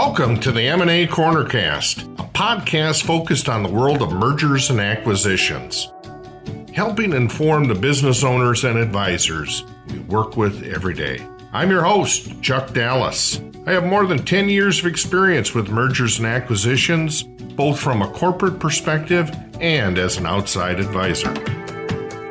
Welcome to the M&A Cornercast, a podcast focused on the world of mergers and acquisitions, helping inform the business owners and advisors we work with every day. I'm your host, Chuck Dallas. I have more than 10 years of experience with mergers and acquisitions, both from a corporate perspective and as an outside advisor.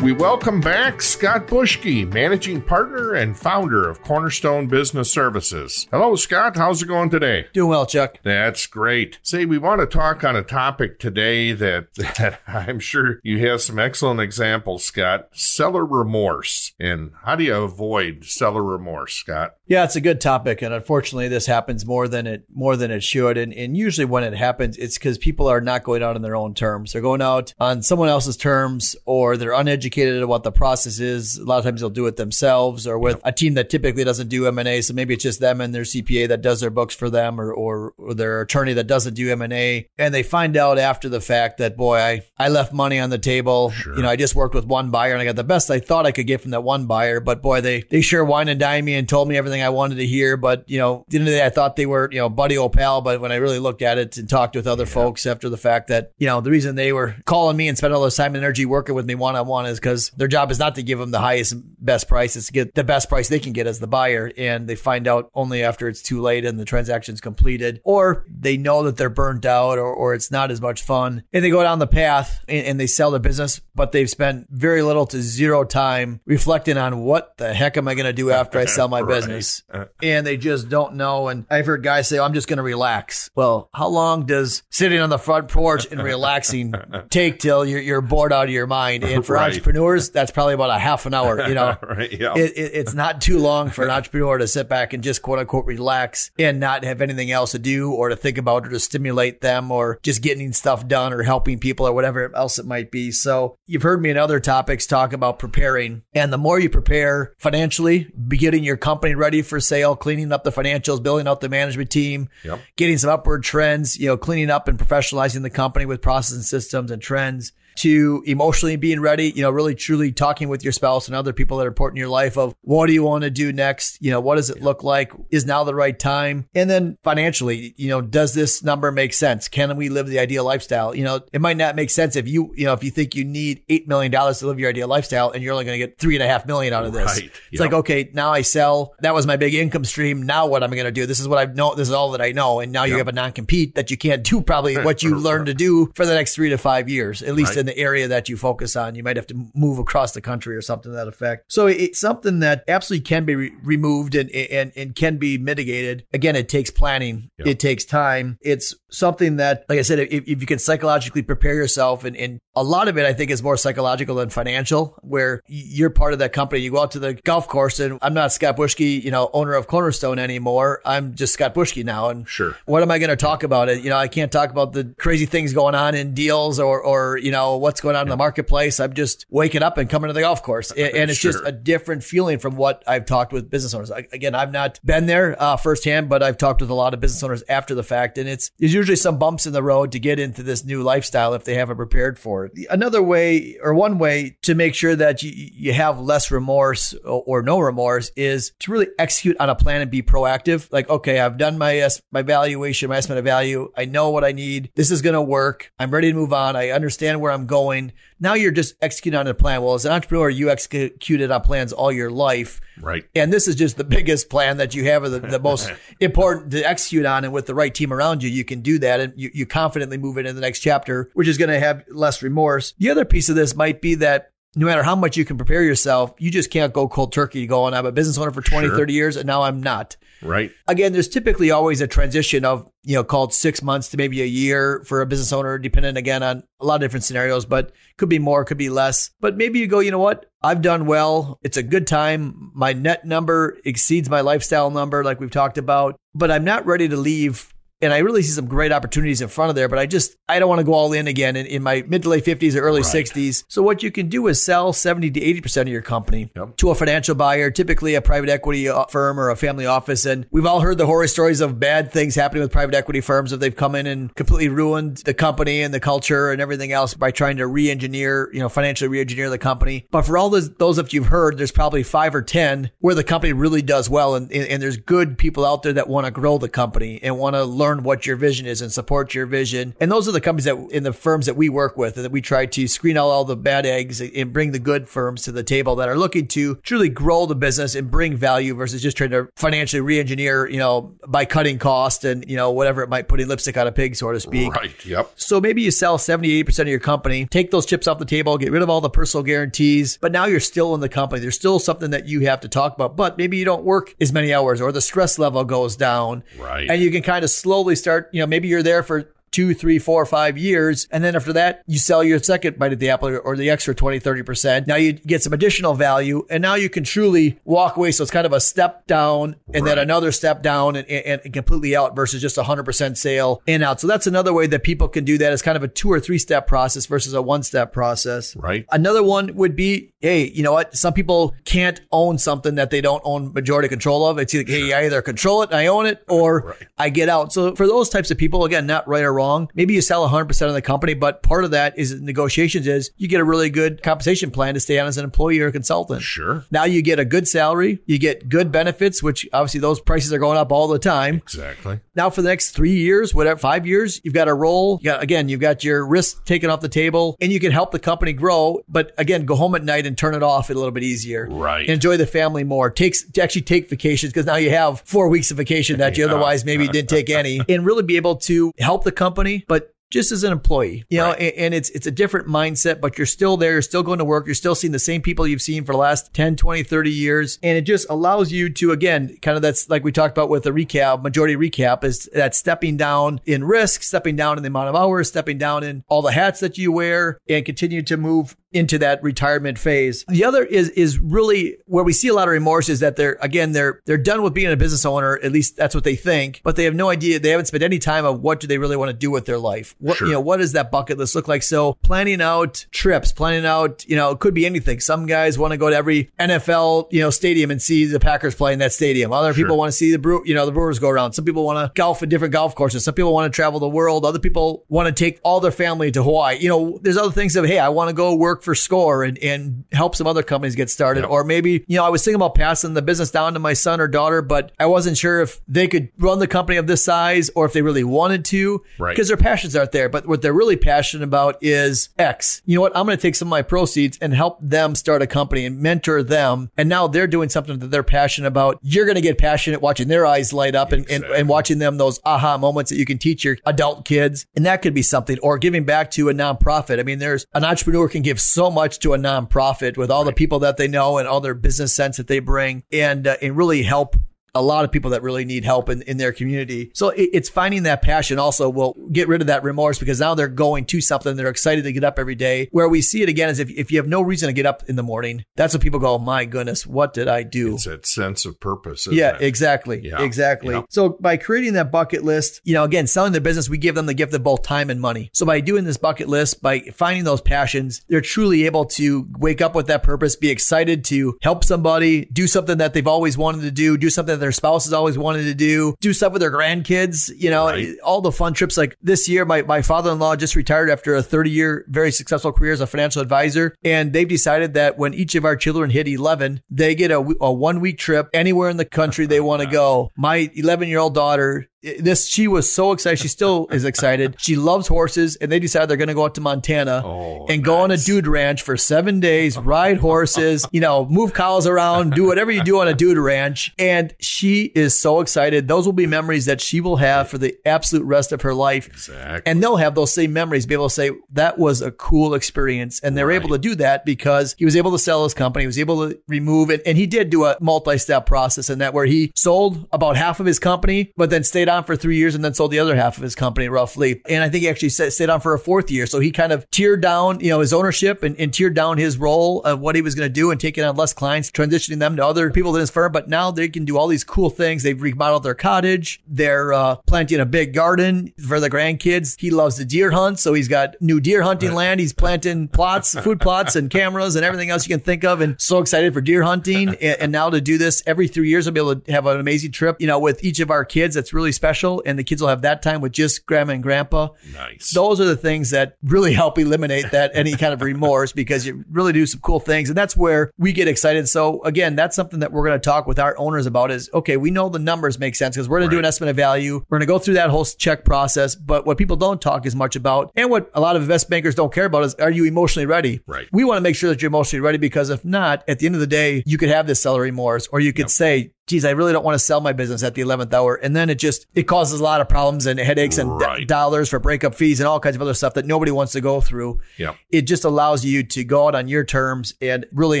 We welcome back Scott Bushkie, managing partner and founder of Cornerstone Business Services. Hello, Scott. How's it going today? Doing well, Chuck. That's great. Say, we want to talk on a topic today that, that I'm sure you have some excellent examples, Scott. Seller remorse. And how do you avoid seller remorse, Scott? Yeah, it's a good topic, and unfortunately, this happens more than it more than it should. And, and usually, when it happens, it's because people are not going out on their own terms. They're going out on someone else's terms, or they're uneducated at what the process is. A lot of times, they'll do it themselves, or with a team that typically doesn't do M and A. So maybe it's just them and their CPA that does their books for them, or or, or their attorney that doesn't do M and A. And they find out after the fact that boy, I I left money on the table. Sure. You know, I just worked with one buyer, and I got the best I thought I could get from that one buyer. But boy, they they sure wine and dine me and told me everything I wanted to hear. But, you know, at the end of the day, I thought they were, you know, buddy old pal. But when I really looked at it and talked with other yeah. folks after the fact that, you know, the reason they were calling me and spending all this time and energy working with me one on one is because their job is not to give them the highest best price. It's to get the best price they can get as the buyer. And they find out only after it's too late and the transaction's completed, or they know that they're burnt out or, or it's not as much fun. And they go down the path and, and they sell the business, but they've spent very little to zero time reflecting on what the heck am I going to do after I sell my right. business. Uh, and they just don't know. And I've heard guys say, oh, I'm just going to relax. Well, how long does sitting on the front porch and relaxing take till you're, you're bored out of your mind? And for right. Entrepreneurs, that's probably about a half an hour. You know, right, yeah. it, it, it's not too long for an entrepreneur to sit back and just quote unquote relax and not have anything else to do or to think about or to stimulate them or just getting stuff done or helping people or whatever else it might be. So you've heard me in other topics talk about preparing. And the more you prepare financially, be getting your company ready for sale, cleaning up the financials, building out the management team, yep. getting some upward trends, you know, cleaning up and professionalizing the company with process and systems and trends to emotionally being ready, you know, really truly talking with your spouse and other people that are important in your life of what do you want to do next? You know, what does it look like? Is now the right time? And then financially, you know, does this number make sense? Can we live the ideal lifestyle? You know, it might not make sense if you, you know, if you think you need $8 million to live your ideal lifestyle and you're only going to get three and a half million out of this. Right. It's yep. like, okay, now I sell. That was my big income stream. Now what am I going to do? This is what I know. This is all that I know. And now yep. you have a non compete that you can't do probably what you learned to do for the next three to five years, at least right. The area that you focus on. You might have to move across the country or something to that effect. So it's something that absolutely can be re- removed and, and, and can be mitigated. Again, it takes planning. Yep. It takes time. It's something that, like I said, if, if you can psychologically prepare yourself and, and a lot of it, I think, is more psychological than financial, where you're part of that company. You go out to the golf course, and I'm not Scott Bushkie, you know, owner of Cornerstone anymore. I'm just Scott Bushkie now. And sure, what am I going to talk about? It, you know, I can't talk about the crazy things going on in deals or, or you know, what's going on in the marketplace. I'm just waking up and coming to the golf course, and, it's sure. just a different feeling from what I've talked with business owners. I, again, I've not been there uh, firsthand, but I've talked with a lot of business owners after the fact, and it's there's usually some bumps in the road to get into this new lifestyle if they haven't prepared for it. Another way or one way to make sure that you, you have less remorse or, or, no remorse is to really execute on a plan and be proactive. Like, okay, I've done my, my valuation, my estimate of value. I know what I need. This is going to work. I'm ready to move on. I understand where I'm going. Now you're just executing on a plan. Well, as an entrepreneur, you executed on plans all your life. Right. And this is just the biggest plan that you have or the, the most important to execute on. And with the right team around you, you can do that and you, you confidently move into the next chapter, which is going to have less remorse. The other piece of this might be that no matter how much you can prepare yourself, you just can't go cold turkey going, I'm a business owner for 20, sure. 30 years and now I'm not. Right. Again, there's typically always a transition of, you know, called six months to maybe a year for a business owner, depending again on a lot of different scenarios, but could be more, could be less. But maybe you go, you know what? I've done well. It's a good time. My net number exceeds my lifestyle number, like we've talked about, but I'm not ready to leave and I really see some great opportunities in front of there, but I just, I don't want to go all in again in, in my mid to late 50s or early Right. 60s. So what you can do is sell 70 to 80% of your company Yep. to a financial buyer, typically a private equity uh, firm or a family office. And we've all heard the horror stories of bad things happening with private equity firms if they've come in and completely ruined the company and the culture and everything else by trying to re-engineer, you know, financially re-engineer the company. But for all those, those that you've heard, there's probably five or 10 where the company really does well. And, and, and there's good people out there that want to grow the company and want to learn what your vision is and support your vision. And those are the companies that in the firms that we work with and that we try to screen out all the bad eggs and bring the good firms to the table that are looking to truly grow the business and bring value versus just trying to financially re-engineer, you know, by cutting cost and, you know, whatever it might putting lipstick on a pig, so to speak. Right. Yep. So maybe you sell 70, 80% of your company, take those chips off the table, get rid of all the personal guarantees, but now you're still in the company. There's still something that you have to talk about, but maybe you don't work as many hours or the stress level goes down. Right. And you can kind of slowly start, you know, maybe you're there for two, three, four, five years. And then after that, you sell your second bite at the apple or the extra 20, 30%. Now you get some additional value and now you can truly walk away. So it's kind of a step down and then another step down and, and, and completely out versus just a 100% sale in out. So that's another way that people can do that. It's kind of a two or three step process versus a one step process. Right. Another one would be, hey, you know what? Some people can't own something that they don't own majority control of. It's either, hey, I either control it, I own it, or Right. I get out. So for those types of people, again, not right or wrong, maybe you sell 100% of the company, but part of that is negotiations is you get a really good compensation plan to stay on as an employee or a consultant. Sure. Now you get a good salary, you get good benefits, which obviously those prices are going up all the time. Exactly. Now for the next three years, whatever, five years, you've got a role. You got, again, you've got your risk taken off the table and you can help the company grow. But again, go home at night and turn it off a little bit easier. Right. Enjoy the family more. Takes to actually take vacations because now you have four weeks of vacation that you Yeah. otherwise maybe didn't take any and really be able to help the company, but just as an employee, you know, Right. and, and it's it's a different mindset, but you're still there, you're still going to work, you're still seeing the same people you've seen for the last 10, 20, 30 years. And it just allows you to, again, kind of that's like we talked about with the recap, majority recap is that stepping down in risk, stepping down in the amount of hours, stepping down in all the hats that you wear and continue to move into that retirement phase. The other is is really where we see a lot of remorse is that they're again they're they're done with being a business owner. At least that's what they think, but they have no idea. They haven't spent any time of what do they really want to do with their life. What Sure. you know, what does that bucket list look like? So planning out trips, planning out you know it could be anything. Some guys want to go to every NFL you know stadium and see the Packers play in that stadium. Other people want to see the brew you know the Brewers go around. Some people want to golf at different golf courses. Some people want to travel the world. Other people want to take all their family to Hawaii. You know, there's other things of hey, I want to go work for Score and, and help some other companies get started. Yep. Or maybe, you know, I was thinking about passing the business down to my son or daughter, but I wasn't sure if they could run the company of this size or if they really wanted to. Right. Because their passions aren't there. But what they're really passionate about is X. You know what? I'm going to take some of my proceeds and help them start a company and mentor them. And now they're doing something that they're passionate about. You're going to get passionate watching their eyes light up and, and, and watching them those aha moments that you can teach your adult kids. And that could be something or giving back to a nonprofit. I mean, there's an entrepreneur can give so much to a nonprofit with all the people that they know and all their business sense that they bring and, uh, and really help a lot of people that really need help in, in their community. So it, it's finding that passion also will get rid of that remorse because now they're going to something. They're excited to get up every day. Where we see it again is if, if you have no reason to get up in the morning, that's when people go, oh my goodness, what did I do? It's that sense of purpose. Yeah, it? exactly. Yeah, Exactly. yeah. So by creating that bucket list, you know, again, selling the business, we give them the gift of both time and money. So by doing this bucket list, by finding those passions, they're truly able to wake up with that purpose, be excited to help somebody, do something that they've always wanted to do, do something that their spouse has always wanted to do, do stuff with their grandkids, you know, Right. all the fun trips. Like this year, my, my father-in-law just retired after a 30 year, very successful career as a financial advisor. And they've decided that when each of our children hit 11, they get a, a one week trip anywhere in the country they want to go. My 11 year old daughter, this, she was so excited. She still is excited. She loves horses and they decided they're going to go out to Montana Oh, and go on a dude ranch for seven days, ride horses, you know, move cows around, do whatever you do on a dude ranch. And she is so excited. Those will be memories that she will have for the absolute rest of her life. Exactly. And they'll have those same memories, be able to say, that was a cool experience. And they're Right. able to do that because he was able to sell his company, he was able to remove it. And he did do a multi step process in that where he sold about half of his company, but then stayed on for three years and then sold the other half of his company roughly. And I think he actually stayed on for a fourth year. So he kind of tiered down, you know, his ownership and, and tiered down his role of what he was going to do and taking on less clients, transitioning them to other people in his firm. But now they can do all these cool things. They've remodeled their cottage. They're uh, planting a big garden for the grandkids. He loves the deer hunt. So he's got new deer hunting right. land. He's planting plots, food plots and cameras and everything else you can think of. And so excited for deer hunting. and, and now to do this every three years, I'll be able to have an amazing trip, you know, with each of our kids. That's really special. And the kids will have that time with just grandma and grandpa. Nice. Those are the things that really help eliminate that any kind of remorse because you really do some cool things. And that's where we get excited. So again, that's something that we're going to talk with our owners about is, okay, we know the numbers make sense because we're going right. to do an estimate of value. We're going to go through that whole check process. But what people don't talk as much about and what a lot of investment bankers don't care about is, are you emotionally ready? Right. We want to make sure that you're emotionally ready because if not, at the end of the day, you could have this seller remorse or you could yep. say, geez, I really don't want to sell my business at the 11th hour. And then it just, it causes a lot of problems and headaches and right. d- dollars for breakup fees and all kinds of other stuff that nobody wants to go through. Yeah. It just allows you to go out on your terms and really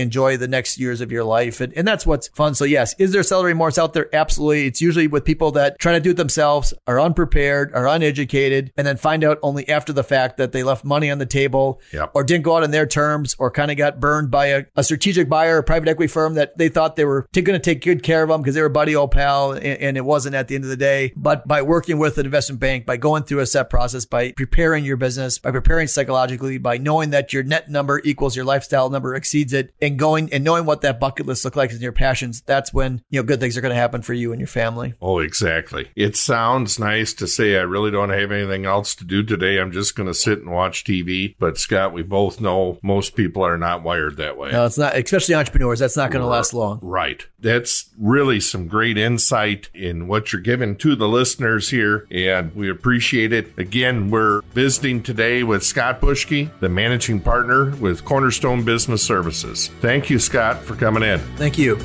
enjoy the next years of your life. And, and that's what's fun. So yes, is there seller remorse out there? Absolutely. It's usually with people that try to do it themselves, are unprepared, are uneducated, and then find out only after the fact that they left money on the table yep. or didn't go out on their terms or kind of got burned by a, a strategic buyer, a private equity firm that they thought they were t- going to take good care of them because they were buddy old pal, and, and, it wasn't at the end of the day. But by working with an investment bank, by going through a set process, by preparing your business, by preparing psychologically, by knowing that your net number equals your lifestyle number exceeds it, and going and knowing what that bucket list look like and your passions, that's when you know good things are going to happen for you and your family. Oh, exactly. It sounds nice to say I really don't have anything else to do today. I'm just going to sit and watch TV. But Scott, we both know most people are not wired that way. No, it's not, especially entrepreneurs. That's not going to last long. Right. That's really some great insight in what you're giving to the listeners here, and we appreciate it. Again, we're visiting today with Scott Bushkie, the managing partner with Cornerstone Business Services. Thank you, Scott, for coming in. Thank you.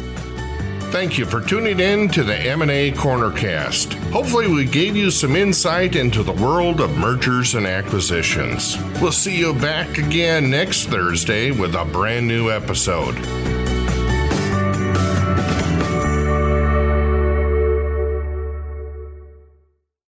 Thank you for tuning in to the M&A Cornercast. Hopefully we gave you some insight into the world of mergers and acquisitions. We'll see you back again next Thursday with a brand new episode.